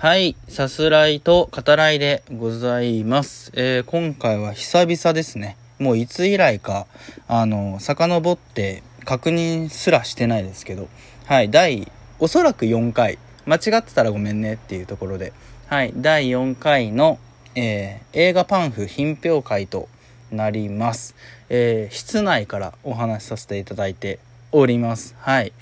はい、さすらいと語らいでございます。えー今回は久々ですね。もういつ以来か、あの、遡って確認すらしてないですけど、はい、第、おそらく4回、間違ってたらごめんねっていうところで、はい、第4回の、えー映画パンフ品評会となります。えー室内からお話しさせていただいております。はい。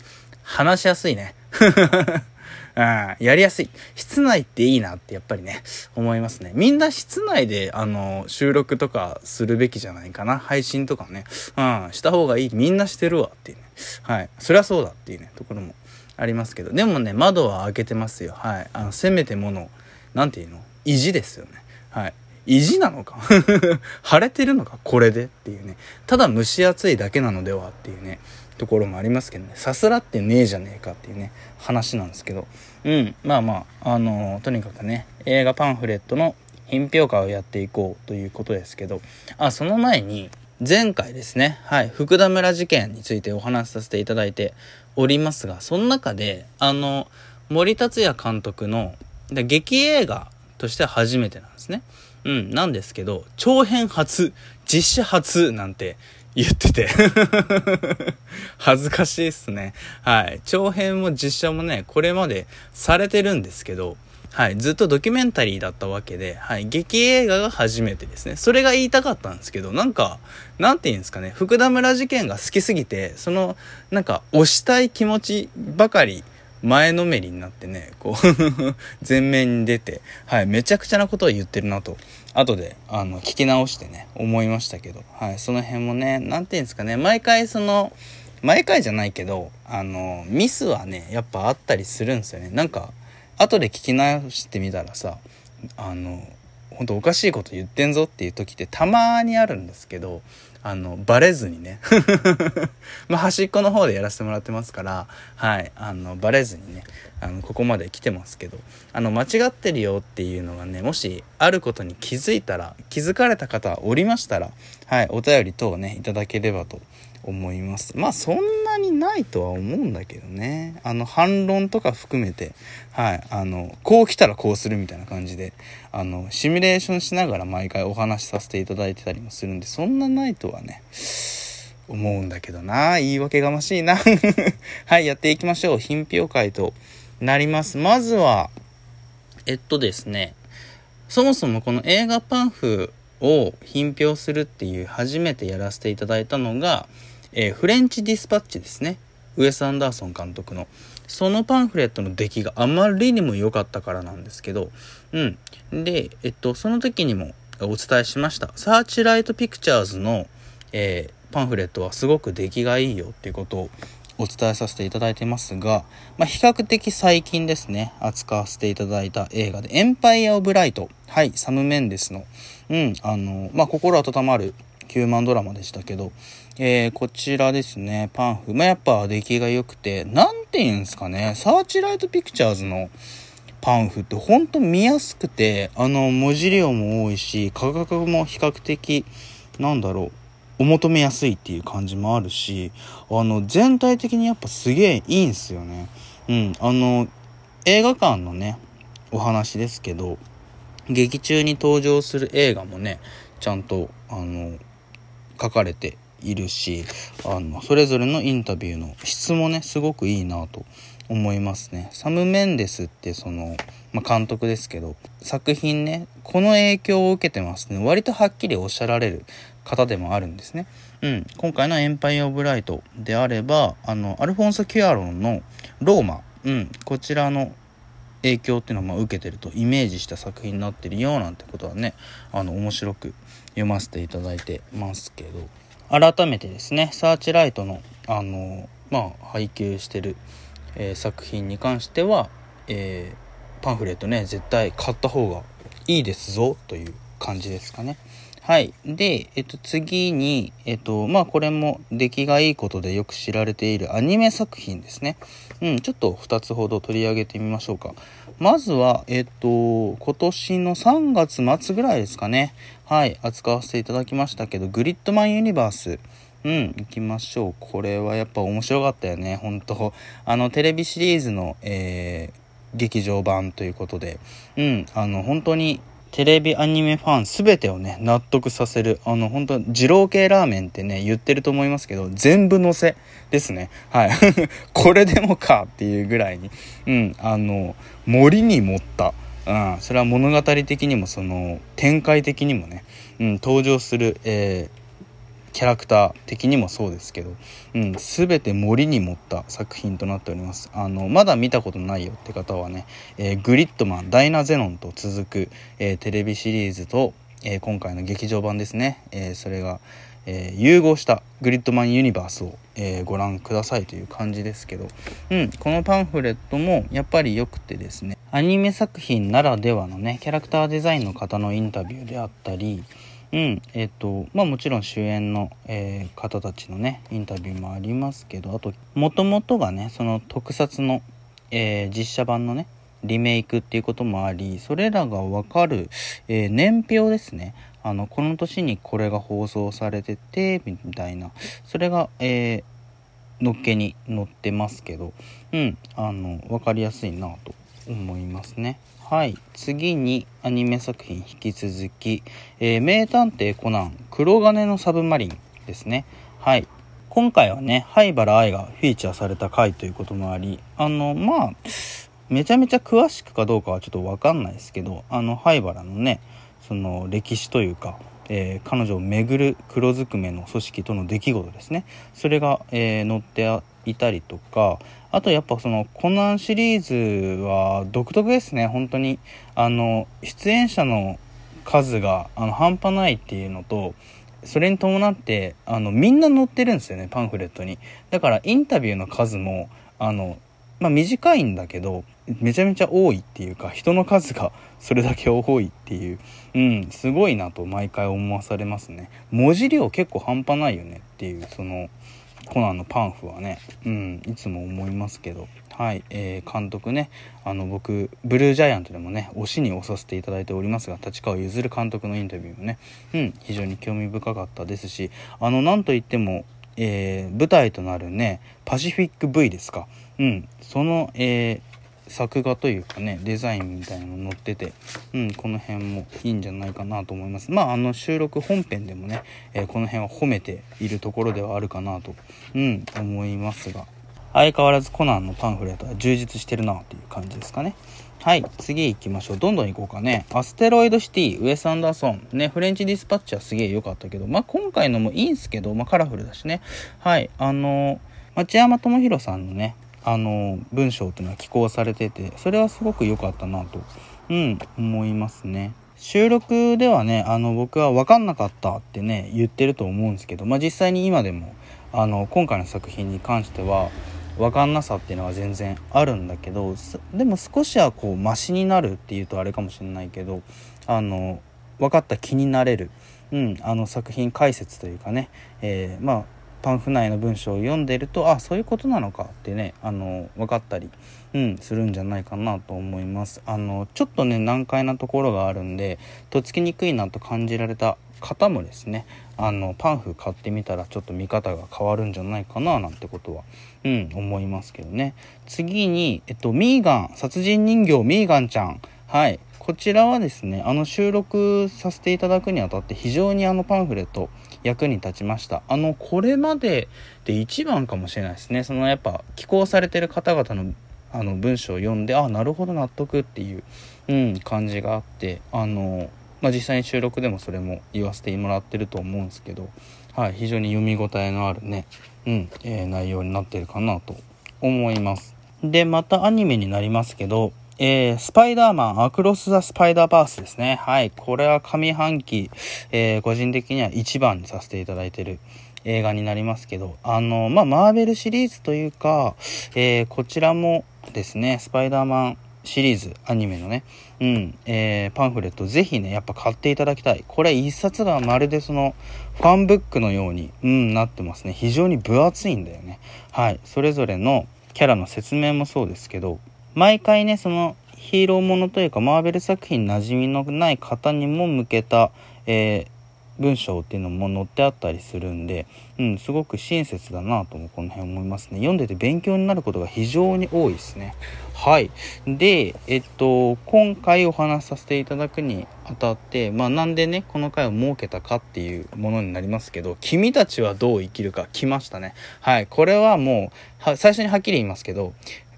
話しやすいね。うん、やりやすい。室内っていいなってやっぱりね、思いますね。みんな室内で、あの、収録とかするべきじゃないかな。配信とかね。うん、した方がいい。みんなしてるわっていうね。はい。そりゃそうだっていうね、ところもありますけど。でもね、窓は開けてますよ。はい。あの、せめてもの、なんていうの？意地ですよね。はい。意地なのか？晴れてるのか？これでっていうね。ただ蒸し暑いだけなのではっていうね。ところもありますけどね。さすらってねえじゃねえかっていうね話なんですけど。うんまあまああのとにかくね映画パンフレットの品評会をやっていこうということですけど。あその前に前回ですねはい福田村事件についてお話しさせていただいておりますがその中であの森達也監督ので劇映画としては初めてなんですね。うんなんですけど長編初実写初なんて言ってて 恥ずかしいっすね。はい。長編も実写もね、これまでされてるんですけど、はい。ずっとドキュメンタリーだったわけで、はい。劇映画が初めてですね。それが言いたかったんですけど、なんか、なんて言うんですかね。福田村事件が好きすぎて、その、なんか、推したい気持ちばかり、前のめりになってね、こう 前面に出て、はい、めちゃくちゃなことを言ってるなと、後で、あの、聞き直してね、思いましたけど、はい、その辺もね、なんていうんですかね、毎回その、毎回じゃないけど、あの、ミスはね、やっぱあったりするんですよね。なんか、後で聞き直してみたらさ、あの、本当おかしいこと言ってんぞっていう時ってたまにあるんですけど、あの、バレずにね。まあ、端っこの方でやらせてもらってますから、はい、あの、バレずにね、あの、ここまで来てますけど、あの、間違ってるよっていうのがね、もし、あることに気づいたら、気づかれた方おりましたら、はい、お便り等をね、いただければと思います。まあ、そんなにないとは思うんだけどね。あの、反論とか含めて、はい、あの、こう来たらこうするみたいな感じで、あの、シミュレーションしながら毎回お話しさせていただいてたりもするんで、そんなないとはね、思うんだけどな。言い訳がましいな。はいやっていきましょう。品評会となります。まずはえっとですね。そもそもこの映画パンフを品評するっていう初めてやらせていただいたのが、えーフレンチディスパッチですね。ウエス・アンダーソン監督の。そのパンフレットの出来があまりにも良かったからなんですけど。うん。でえっとその時にもお伝えしました。サーチライトピクチャーズのえーパンフレットはすごく出来がいいよっていうことをお伝えさせていただいてますが、まあ、比較的最近ですね、扱わせていただいた映画で、エンパイア・オブ・ライト。はい、サム・メンデスの、うん、あの、まあ、心温まるヒューマンドラマでしたけど、えーこちらですね、パンフ。まあ、やっぱ出来が良くて、なんて言うんですかね、サーチライト・ピクチャーズのパンフってほんと見やすくて、あの、文字量も多いし、価格も比較的、なんだろう、お求めやすいっていう感じもあるし、あの、全体的にやっぱすげえいいんすよね。うん、あの、映画館のね、お話ですけど、劇中に登場する映画もね、ちゃんと、あの、書かれているし、あの、それぞれのインタビューの質もね、すごくいいなと思いますね。サム・メンデスってその、まあ、監督ですけど、作品ね、この影響を受けてますね。割とはっきりおっしゃられる方でもあるんですね。うん。今回のエンパイア・オブ・ライトであれば、あの、アルフォンソ・キュアロンのローマ、うん、こちらの影響っていうのをまあ受けてるとイメージした作品になってるよなんてことはねあの面白く読ませていただいてますけど改めてですねサーチライトのあのまあ配給してる、えー作品に関しては、えーパンフレットね絶対買った方がいいですぞという感じですかね。はい。で、えっと、次に、えっと、まあ、これも出来がいいことでよく知られているアニメ作品ですね。うん、ちょっと2つほど取り上げてみましょうか。まずは、えっと、今年の3月末ぐらいですかね。はい、扱わせていただきましたけど、グリッドマンユニバース。うん、行きましょう。これはやっぱ面白かったよね、本当あの、テレビシリーズの、えー劇場版ということで、うん、あの、本当にテレビアニメファン全てをね、納得させる、あの、本当二郎系ラーメンってね、言ってると思いますけど、全部乗せですね。はい。これでもかっていうぐらいに、うん、あの、森に盛った、うん、それは物語的にもその展開的にもね、うん、登場する、えーキャラクター的にもそうですけど、うん、全て森に持った作品となっております。あのまだ見たことないよって方はね、えー、グリッドマンダイナゼノンと続く、えー、テレビシリーズと、え、今回の劇場版ですね、えそれが、え融合したグリッドマンユニバースを、えーご覧くださいという感じですけど、うん、このパンフレットもやっぱり良くてですね。アニメ作品ならではのねキャラクターデザインの方のインタビューであったりうんえっ、とまあもちろん主演の、えー、方たちのねインタビューもありますけどあともともとがねその特撮の、えー、実写版のねリメイクっていうこともありそれらが分かる、え、年表ですね。あのこの年にこれが放送されててみたいな。それが、えー、のっけに載ってますけど。うんあの分かりやすいなと思いますね。はい次にアニメ作品引き続き「えー、名探偵コナン黒金のサブマリン」ですね。はい今回はね灰原哀がフィーチャーされた回ということもありあのまあめちゃめちゃ詳しくかどうかはちょっと分かんないですけどあの灰原のねその歴史というか、えー、彼女を巡る黒ずくめの組織との出来事ですね。それが、えー、載っていたりとかあとやっぱそのコナンシリーズは独特ですね。本当にあの出演者の数があの半端ないっていうのとそれに伴ってあのみんな載ってるんですよねパンフレットに。だからインタビューの数もあのまあ、短いんだけどめちゃめちゃ多いっていうか人の数が それだけ多いっていううんすごいなと毎回思わされますね。文字量結構半端ないよねっていうそのコナンのパンフはね。うんいつも思いますけど。はい、えー、監督ね。あの僕ブルージャイアントでもね推しに押させていただいておりますが立川譲監督のインタビューもね。うん非常に興味深かったですしあのなんといってもえー、舞台となるねパシフィック V ですか。うん。その、えー、作画というかねデザインみたいなの載ってて、うん、この辺もいいんじゃないかなと思います。まああの収録本編でもね、えー、この辺は褒めているところではあるかなと、うん、思いますが。相変わらずコナンのパンフレットは充実してるなという感じですかね。はい、次行きましょう。どんどん行こうかね。アステロイドシティ、ウェス・アンダーソン。ね、フレンチディスパッチはすげえ良かったけど、まあ、今回のもいいんすけど、まあ、カラフルだしね。はい、あの町山智博さんのね、あの文章というのは寄稿されてて、それはすごく良かったなと、うん、思いますね。収録ではね、あの、僕は分かんなかったってね、言ってると思うんですけど、まあ、実際に今でも、あの、今回の作品に関しては、分かんなさっていうのは全然あるんだけどでも少しはこうマシになるっていうとあれかもしれないけどあの分かった気になれる、うん、あの作品解説というかね、えー、まあパンフ内の文章を読んでるとあそういうことなのかってねあの分かったり、うん、するんじゃないかなと思います。あのちょっとね難解なところがあるんでとっつきにくいなと感じられた方もですねあのパンフ買ってみたらちょっと見方が変わるんじゃないかななんてことは、うん、思いますけどね。次に、えっと、ミーガン殺人人形ミーガンちゃん。はい。こちらはですねあの収録させていただくにあたって非常にあのパンフレット役に立ちました。あのこれまでで一番かもしれないですね。そのやっぱ寄稿されてる方々のあの文章を読んであなるほど納得っていう、うん、感じがあってあのまあ、実際に収録でもそれも言わせてもらってると思うんですけど、はい、非常に読み応えのあるね、うんえー、内容になってるかなと思います。で、またアニメになりますけど、えー、スパイダーマン、アクロス・ザ・スパイダーバースですね。はい。これは上半期、えー、個人的には一番にさせていただいてる映画になりますけど、あの、まあ、マーベルシリーズというか、えー、こちらもですね、スパイダーマンシリーズ、アニメのね、うん、えー、パンフレットぜひね、やっぱ買っていただきたい。これ一冊がまるでその、ファンブックのように、うん、なってますね。非常に分厚いんだよね。はい。それぞれのキャラの説明もそうですけど、毎回ね、その、ヒーローものというか、マーベル作品馴染みのない方にも向けた、えー、文章っていうのも載ってあったりするんで、うん、すごく親切だなともこの辺思いますね。読んでて勉強になることが非常に多いですね。はい。で、えっと、今回お話しさせていただくにあたって、まあなんでね、この回を設けたかっていうものになりますけど、君たちはどう生きるか来ましたね。はい。これはもう、最初にはっきり言いますけど、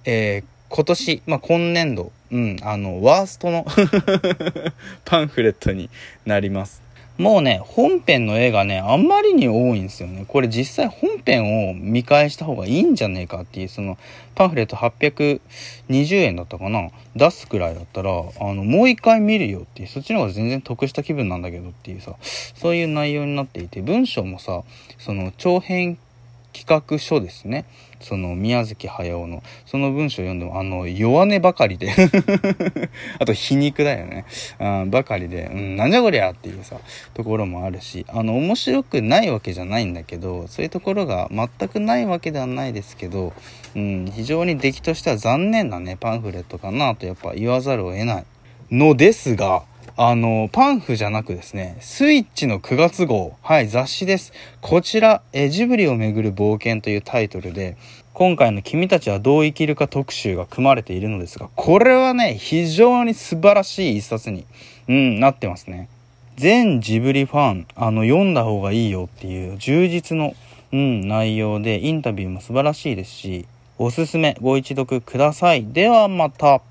えー、今年、まあ、今年度、うん、あの、ワーストの パンフレットになります。もうね、本編の絵がね、あんまりに多いんですよね。これ実際本編を見返した方がいいんじゃねえかっていう、その、パンフレット820円だったかな？出すくらいだったら、あの、もう一回見るよっていう、そっちの方が全然得した気分なんだけどっていうさ、そういう内容になっていて、文章もさ、その、長編企画書ですね。その宮崎駿の、その文章読んでも、あの、弱音ばかりで あと皮肉だよね。あばかりで、うん、なんじゃこりゃっていうさ、ところもあるし、あの、面白くないわけじゃないんだけど、そういうところが全くないわけではないですけど、うん、非常に出来としては残念なね、パンフレットかなとやっぱ言わざるを得ないのですが、あの、パンフじゃなくですね、スイッチの9月号、はい、雑誌です。こちら、えジブリをめぐる冒険というタイトルで、今回の君たちはどう生きるか特集が組まれているのですが、これはね、非常に素晴らしい一冊に、うん、なってますね。全ジブリファン、あの、読んだ方がいいよっていう充実の、うん、内容で、インタビューも素晴らしいですし、おすすめ、ご一読ください。ではまた。